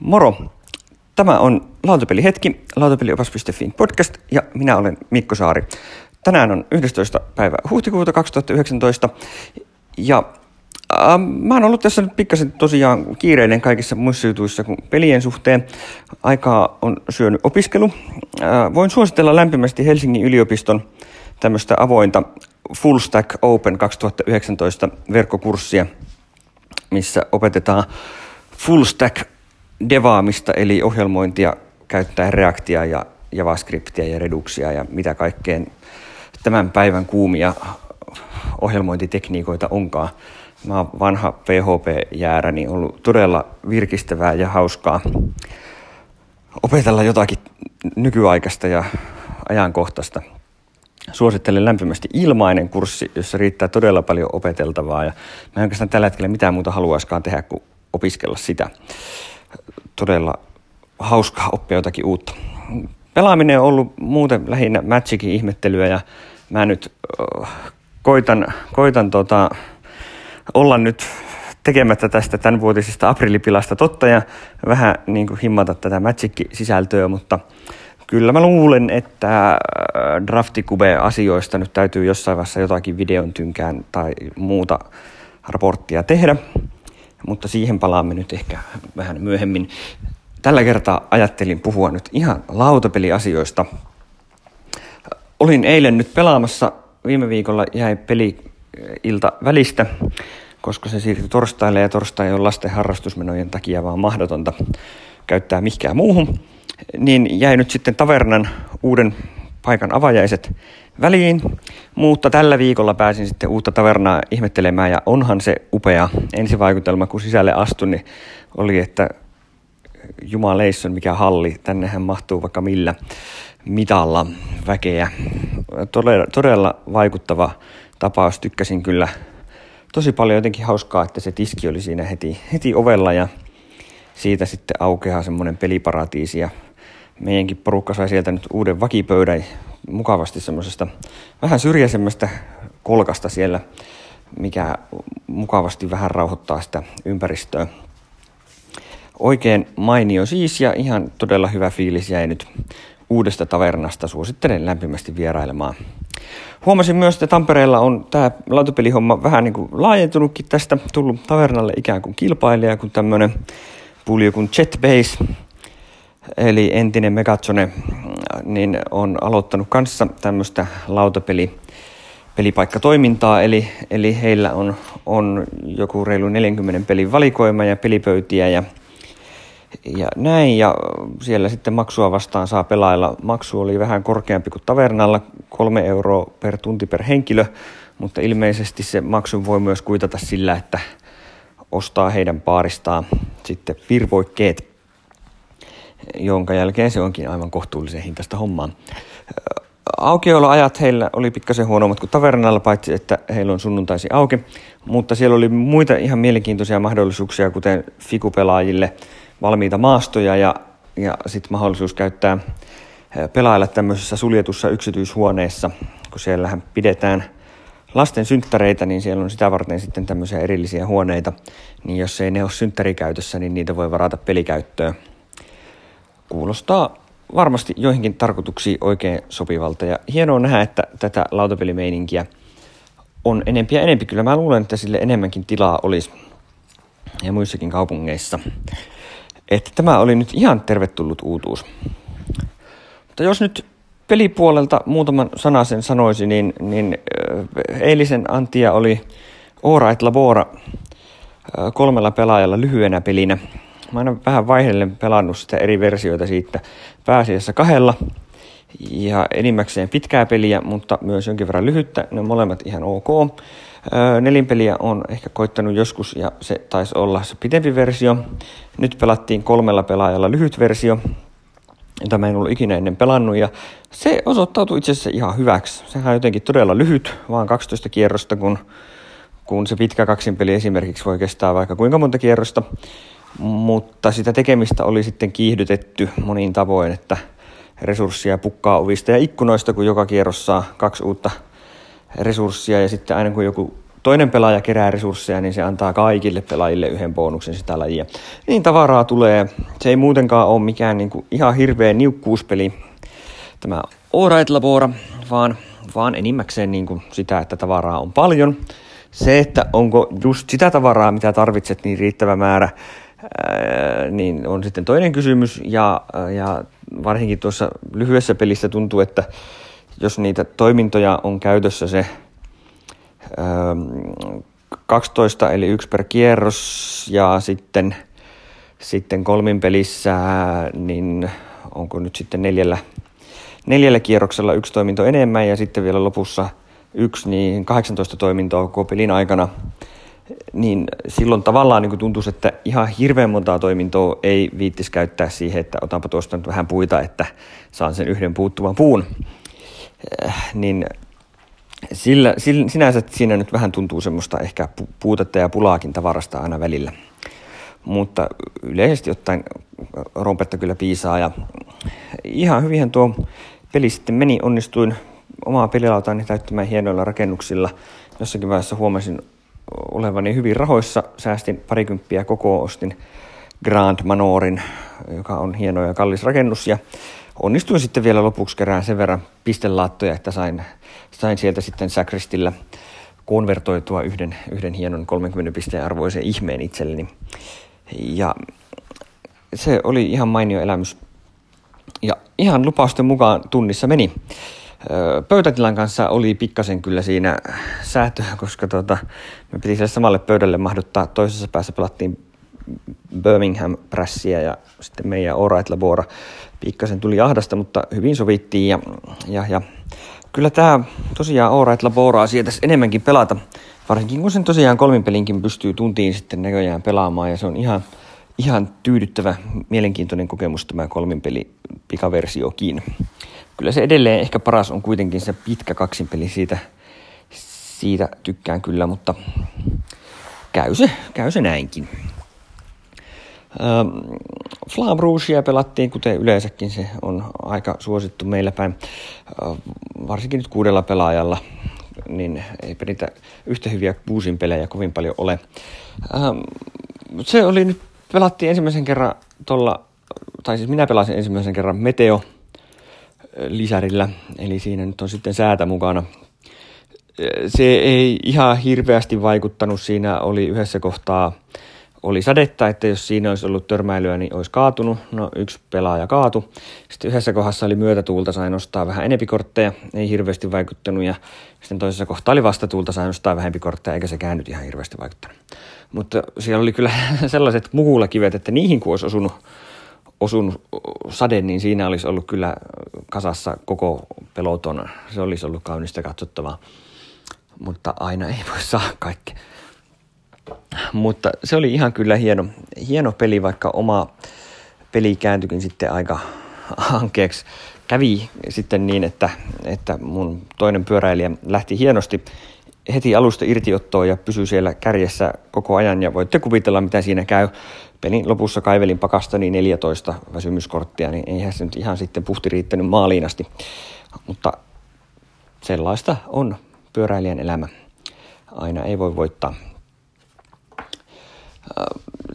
Moro! Tämä on Lautapelihetki, lautapeliopas.fin podcast ja minä olen Mikko Saari. Tänään on 11. päivä huhtikuuta 2019 ja äh, mä oon ollut tässä nyt pikkasen tosiaan kiireinen kaikissa muissa jutuissa kuin pelien suhteen. Aikaa on syönyt opiskelu. Äh, voin suositella lämpimästi Helsingin yliopiston tämmöistä avointa Full Stack Open 2019 verkkokurssia, missä opetetaan full stack devaamista, eli ohjelmointia käyttää Reactia ja JavaScriptia ja Reduxia ja mitä kaikkeen tämän päivän kuumia ohjelmointitekniikoita onkaan. Mä oon vanha PHP-jäärä, niin ollut todella virkistävää ja hauskaa opetella jotakin nykyaikaista ja ajankohtaista. Suosittelen lämpimästi ilmainen kurssi, jossa riittää todella paljon opeteltavaa ja mä en oikeastaan tällä hetkellä mitään muuta haluaiskaan tehdä kuin opiskella sitä todella hauskaa oppia jotakin uutta. Pelaaminen on ollut muuten lähinnä Magicin ihmettelyä ja mä nyt uh, koitan, koitan tota, olla nyt tekemättä tästä tämänvuotisesta aprilipilasta totta ja vähän niin kuin himmata tätä Magic-sisältöä, mutta kyllä mä luulen, että Draftikube-asioista nyt täytyy jossain vaiheessa jotakin videon tynkään tai muuta raporttia tehdä mutta siihen palaamme nyt ehkä vähän myöhemmin. Tällä kertaa ajattelin puhua nyt ihan lautapeliasioista. Olin eilen nyt pelaamassa, viime viikolla jäi peli ilta välistä, koska se siirtyi torstaille ja torstai on lasten harrastusmenojen takia vaan mahdotonta käyttää mihinkään muuhun. Niin jäi nyt sitten tavernan uuden paikan avajaiset väliin, mutta tällä viikolla pääsin sitten uutta tavernaa ihmettelemään ja onhan se upea ensivaikutelma, kun sisälle astun, niin oli, että jumaleisson mikä halli, tännehän mahtuu vaikka millä mitalla väkeä. Todella, todella vaikuttava tapaus, tykkäsin kyllä tosi paljon jotenkin hauskaa, että se tiski oli siinä heti, heti ovella ja siitä sitten aukeaa semmoinen peliparatiisi ja meidänkin porukka sai sieltä nyt uuden vakipöydän mukavasti semmoisesta vähän syrjäisemmästä kolkasta siellä, mikä mukavasti vähän rauhoittaa sitä ympäristöä. Oikein mainio siis ja ihan todella hyvä fiilis jäi nyt uudesta tavernasta. Suosittelen lämpimästi vierailemaan. Huomasin myös, että Tampereella on tämä lautapelihomma vähän niin kuin laajentunutkin tästä, tullut tavernalle ikään kuin kilpailija, kun tämmöinen puljo kuin Jetbase, eli entinen Megazone, niin on aloittanut kanssa tämmöistä lautapeli pelipaikkatoimintaa, eli, eli heillä on, on joku reilu 40 pelin valikoima ja pelipöytiä ja, ja näin, ja siellä sitten maksua vastaan saa pelailla. Maksu oli vähän korkeampi kuin tavernalla, kolme euroa per tunti per henkilö, mutta ilmeisesti se maksun voi myös kuitata sillä, että ostaa heidän paaristaan sitten virvoikkeet jonka jälkeen se onkin aivan kohtuullisen hintaista hommaa. Aukioloajat heillä oli pikkasen huonommat kuin tavernalla, paitsi että heillä on sunnuntaisi auki, mutta siellä oli muita ihan mielenkiintoisia mahdollisuuksia, kuten fikupelaajille valmiita maastoja ja, ja sitten mahdollisuus käyttää pelailla tämmöisessä suljetussa yksityishuoneessa, kun siellähän pidetään lasten synttäreitä, niin siellä on sitä varten sitten tämmöisiä erillisiä huoneita, niin jos ei ne ole synttärikäytössä, niin niitä voi varata pelikäyttöön kuulostaa varmasti joihinkin tarkoituksiin oikein sopivalta. Ja hienoa nähdä, että tätä lautapelimeininkiä on enempi ja enempi. Kyllä mä luulen, että sille enemmänkin tilaa olisi ja muissakin kaupungeissa. Että tämä oli nyt ihan tervetullut uutuus. Mutta jos nyt pelipuolelta muutaman sanasen sanoisi, niin, niin eilisen Antia oli Ora et Labora kolmella pelaajalla lyhyenä pelinä – Mä aina vähän vaihellen pelannut sitä eri versioita siitä pääasiassa kahdella ja enimmäkseen pitkää peliä, mutta myös jonkin verran lyhyttä. Ne molemmat ihan ok. Nelinpeliä on ehkä koittanut joskus ja se taisi olla se pidempi versio. Nyt pelattiin kolmella pelaajalla lyhyt versio, jota mä en ollut ikinä ennen pelannut ja se osoittautui itse asiassa ihan hyväksi. Sehän on jotenkin todella lyhyt, vaan 12 kierrosta, kun, kun se pitkä kaksinpeli esimerkiksi voi kestää vaikka kuinka monta kierrosta mutta sitä tekemistä oli sitten kiihdytetty monin tavoin, että resursseja pukkaa ovista ja ikkunoista, kun joka kierros saa kaksi uutta resurssia ja sitten aina kun joku toinen pelaaja kerää resursseja, niin se antaa kaikille pelaajille yhden bonuksen sitä lajia. Niin tavaraa tulee. Se ei muutenkaan ole mikään niin kuin ihan hirveä niukkuuspeli, tämä Alright Labora, vaan, vaan enimmäkseen niin kuin sitä, että tavaraa on paljon. Se, että onko just sitä tavaraa, mitä tarvitset, niin riittävä määrä, ää, niin on sitten toinen kysymys. Ja, ja varsinkin tuossa lyhyessä pelissä tuntuu, että jos niitä toimintoja on käytössä se 12 eli yksi per kierros ja sitten, sitten kolmin pelissä, niin onko nyt sitten neljällä, neljällä kierroksella yksi toiminto enemmän ja sitten vielä lopussa yksi, niin 18 toimintoa koko pelin aikana, niin silloin tavallaan niin tuntuisi, että ihan hirveän montaa toimintoa ei viittisi käyttää siihen, että otanpa tuosta nyt vähän puita, että saan sen yhden puuttuvan puun. Äh, niin sillä, sillä, sinänsä siinä nyt vähän tuntuu semmoista ehkä puutetta ja pulaakin tavarasta aina välillä. Mutta yleisesti ottaen rompetta kyllä piisaa ja ihan hyvinhän tuo peli sitten meni. Onnistuin omaa pelilautaani täyttämään hienoilla rakennuksilla. Jossakin vaiheessa huomasin olevani hyvin rahoissa. Säästin parikymppiä koko, ostin Grand Manorin, joka on hieno ja kallis rakennus. Ja onnistuin sitten vielä lopuksi kerään sen verran pistelaattoja, että sain, sain sieltä sitten Sacristillä konvertoitua yhden, yhden hienon 30 pisteen arvoisen ihmeen itselleni. Ja se oli ihan mainio elämys. Ja ihan lupausten mukaan tunnissa meni. Pöytätilan kanssa oli pikkasen kyllä siinä säätöä, koska tota, me piti sille samalle pöydälle mahduttaa. Toisessa päässä pelattiin Birmingham Pressia ja sitten meidän Alright Labora pikkasen tuli ahdasta, mutta hyvin sovittiin ja, ja, ja kyllä tämä tosiaan Alright Laboraa sietäisi enemmänkin pelata, varsinkin kun sen tosiaan kolmin pelinkin pystyy tuntiin sitten näköjään pelaamaan ja se on ihan, ihan tyydyttävä, mielenkiintoinen kokemus tämä kolmin peli pikaversiokin. Kyllä se edelleen ehkä paras on kuitenkin se pitkä kaksinpeli, siitä, siitä tykkään kyllä, mutta käy se, käy se näinkin. Ähm, Flam Rougeia pelattiin, kuten yleensäkin se on aika suosittu meillä päin, äh, varsinkin nyt kuudella pelaajalla, niin ei niitä yhtä hyviä buusin pelejä kovin paljon ole. Ähm, se oli nyt, pelattiin ensimmäisen kerran tuolla, tai siis minä pelasin ensimmäisen kerran Meteo lisärillä, eli siinä nyt on sitten säätä mukana. Se ei ihan hirveästi vaikuttanut, siinä oli yhdessä kohtaa oli sadetta, että jos siinä olisi ollut törmäilyä, niin olisi kaatunut. No yksi pelaaja kaatu. Sitten yhdessä kohdassa oli myötätuulta, sai nostaa vähän enempi kortteja, ei hirveästi vaikuttanut. Ja sitten toisessa kohtaa oli vastatuulta, sai nostaa vähempi kortteja, eikä se nyt ihan hirveästi vaikuttanut. Mutta siellä oli kyllä sellaiset muhulakivet, että niihin kun olisi osunut, osunut sade, niin siinä olisi ollut kyllä kasassa koko peloton. Se olisi ollut kaunista katsottavaa. Mutta aina ei voi saa kaikkea. Mutta se oli ihan kyllä hieno, hieno peli, vaikka oma peli kääntyikin sitten aika hankeeksi. Kävi sitten niin, että, että mun toinen pyöräilijä lähti hienosti heti alusta irtiottoon ja pysyi siellä kärjessä koko ajan. Ja voitte kuvitella, mitä siinä käy. Pelin lopussa kaivelin pakastani 14 väsymyskorttia, niin eihän se nyt ihan sitten puhti riittänyt maaliin asti. Mutta sellaista on pyöräilijän elämä. Aina ei voi voittaa.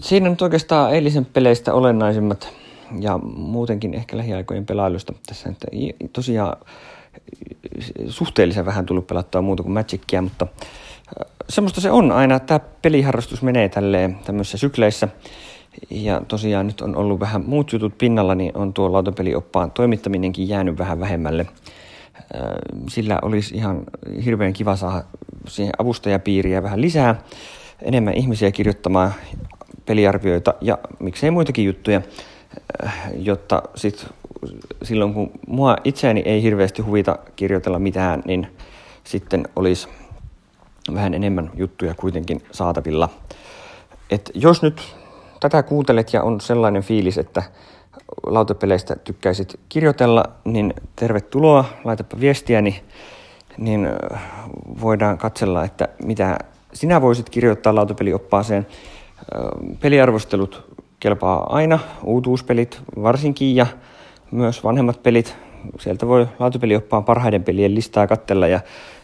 Siinä nyt oikeastaan eilisen peleistä olennaisimmat ja muutenkin ehkä lähiaikojen pelailusta tässä että tosiaan suhteellisen vähän tullut pelattua muuta kuin Magicia, mutta semmoista se on aina, tämä peliharrastus menee tälleen tämmöisissä sykleissä. Ja tosiaan nyt on ollut vähän muut jutut pinnalla, niin on tuo lautapelioppaan toimittaminenkin jäänyt vähän vähemmälle. Sillä olisi ihan hirveän kiva saada siihen avustajapiiriä vähän lisää enemmän ihmisiä kirjoittamaan peliarvioita ja miksei muitakin juttuja, äh, jotta sit silloin kun mua itseäni ei hirveästi huvita kirjoitella mitään, niin sitten olisi vähän enemmän juttuja kuitenkin saatavilla. Et jos nyt tätä kuuntelet ja on sellainen fiilis, että lautapeleistä tykkäisit kirjoitella, niin tervetuloa, laitapa viestiä, niin, niin äh, voidaan katsella, että mitä sinä voisit kirjoittaa lautapelioppaaseen. Peliarvostelut kelpaa aina, uutuuspelit varsinkin ja myös vanhemmat pelit. Sieltä voi lautapelioppaan parhaiden pelien listaa kattella ja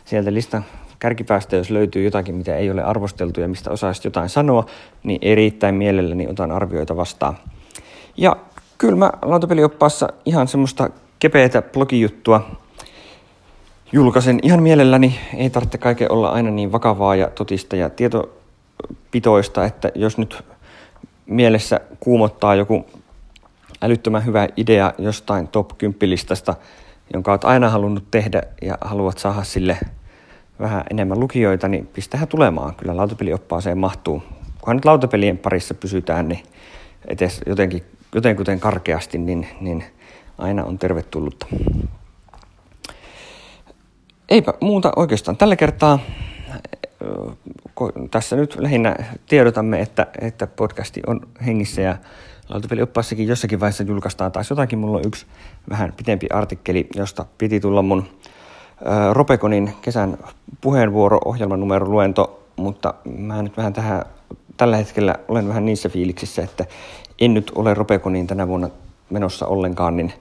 sieltä listan kärkipäästä, jos löytyy jotakin, mitä ei ole arvosteltu ja mistä osaisi jotain sanoa, niin erittäin mielelläni otan arvioita vastaan. Ja kyllä mä lautapelioppaassa ihan semmoista kepeätä blogijuttua julkaisen ihan mielelläni. Ei tarvitse kaiken olla aina niin vakavaa ja totista ja tietopitoista, että jos nyt mielessä kuumottaa joku älyttömän hyvä idea jostain top 10 listasta, jonka olet aina halunnut tehdä ja haluat saada sille vähän enemmän lukijoita, niin pistähän tulemaan. Kyllä lautapelioppaaseen mahtuu. Kunhan nyt lautapelien parissa pysytään, niin etes jotenkin, jotenkuten karkeasti, niin, niin aina on tervetullutta. Eipä muuta oikeastaan tällä kertaa. Tässä nyt lähinnä tiedotamme, että, että podcasti on hengissä ja lautapelioppaassakin jossakin vaiheessa julkaistaan taas jotakin. Mulla on yksi vähän pitempi artikkeli, josta piti tulla mun Ropekonin kesän puheenvuoro-ohjelman numero luento, mutta mä nyt vähän tähän, tällä hetkellä olen vähän niissä fiiliksissä, että en nyt ole Ropekoniin tänä vuonna menossa ollenkaan, niin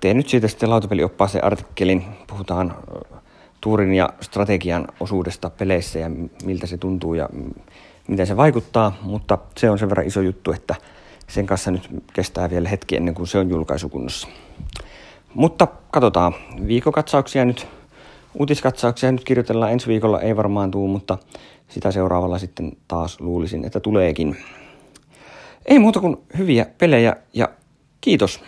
teen nyt siitä sitten lautapelioppaaseen artikkelin. Puhutaan tuurin ja strategian osuudesta peleissä ja miltä se tuntuu ja miten se vaikuttaa, mutta se on sen verran iso juttu, että sen kanssa nyt kestää vielä hetki ennen kuin se on julkaisukunnossa. Mutta katsotaan, viikokatsauksia nyt, uutiskatsauksia nyt kirjoitellaan ensi viikolla, ei varmaan tuu, mutta sitä seuraavalla sitten taas luulisin, että tuleekin. Ei muuta kuin hyviä pelejä ja kiitos.